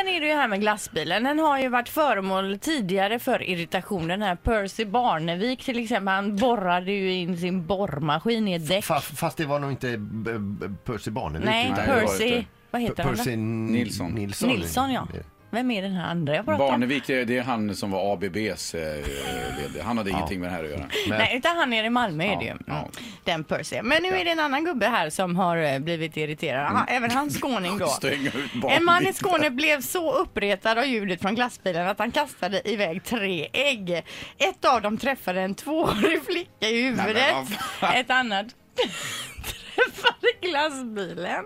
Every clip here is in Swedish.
sen är det ju här med glassbilen. Den har ju varit föremål tidigare för irritation. Den här Percy Barnevik till exempel, han borrade ju in sin borrmaskin i ett däck. Fast, fast det var nog inte b- b- Percy Barnevik. Nej, utan- det var det Percy, vad heter han Percy då? Nilsson. Nilsson. Nilsson ja. Vem är den här andra jag pratar om? Barnevik, det är, det är han som var ABBs eh, vd. Han hade ingenting med det här att göra. Nej, utan han nere i Malmö är det ju. Ja, Mm. Den Percy. Men nu är det en annan gubbe här som har eh, blivit irriterad. Aha, Även han skåning då. En man i. Skåne blev så uppretad av ljudet från glassbilen att han kastade iväg tre ägg. Ett av dem träffade en tvåårig flicka i huvudet. Nej, men. Ett annat glassbilen.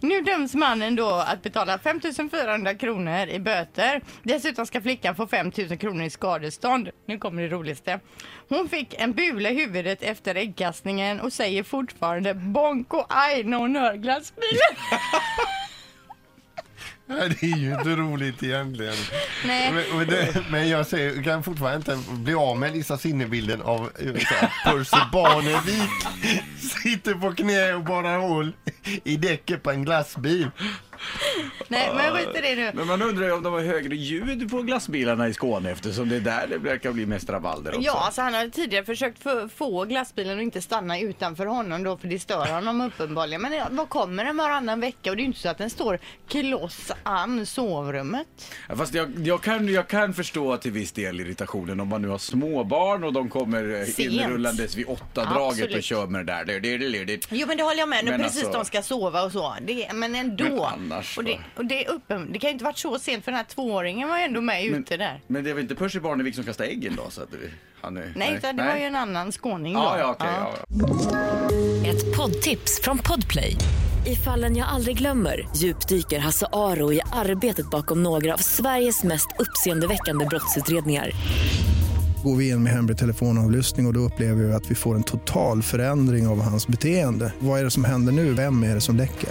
Nu döms mannen då att betala 5 400 kronor i böter. Dessutom ska flickan få 5 000 kronor i skadestånd. Nu kommer det roligaste. Hon fick en bula i huvudet efter äggkastningen och säger fortfarande bonk och aj när hon hör glassbilen. Nej, det är ju inte roligt egentligen. Nej. Men, men, jag säger, kan fortfarande inte bli av med Lisa sinnebilden av Percy Barnevik sitter på knä och borrar hål i däcket på en glassbil. Nej, men skit i det nu. Men man undrar ju om de har högre ljud på glassbilarna i Skåne eftersom det är där det verkar bli mest rabalder också. Ja, alltså han hade tidigare försökt få, få glassbilen att inte stanna utanför honom då för det stör honom uppenbarligen. Men ja, vad kommer den varannan vecka och det är ju inte så att den står kloss an sovrummet. Ja, Fast jag, jag, kan, jag kan förstå till viss del irritationen om man nu har småbarn och de kommer eh, Sent. inrullandes vid åtta draget Absolut. och kör med det där. Det, det, det, det. Jo men det håller jag med, nu Men precis alltså- de ska sova och så. Det, men ändå. Men annars och det, och det, är uppen, det kan ju inte varit så sent för den här tvååringen var ju ändå med ute där. Men det är väl inte Percy Barnevik som kastar äggen då? Så att det- han är, Nej, utan det var ju en annan skåning då. Ja, ja, okej. ja, ja. Ett poddtips från Podplay. I fallen jag aldrig glömmer djupdyker Hasse Aro i arbetet bakom några av Sveriges mest uppseendeväckande brottsutredningar. Går vi in med hemlig telefonavlyssning och, och då upplever vi att vi får en total förändring av hans beteende. Vad är det som händer nu? Vem är det som läcker?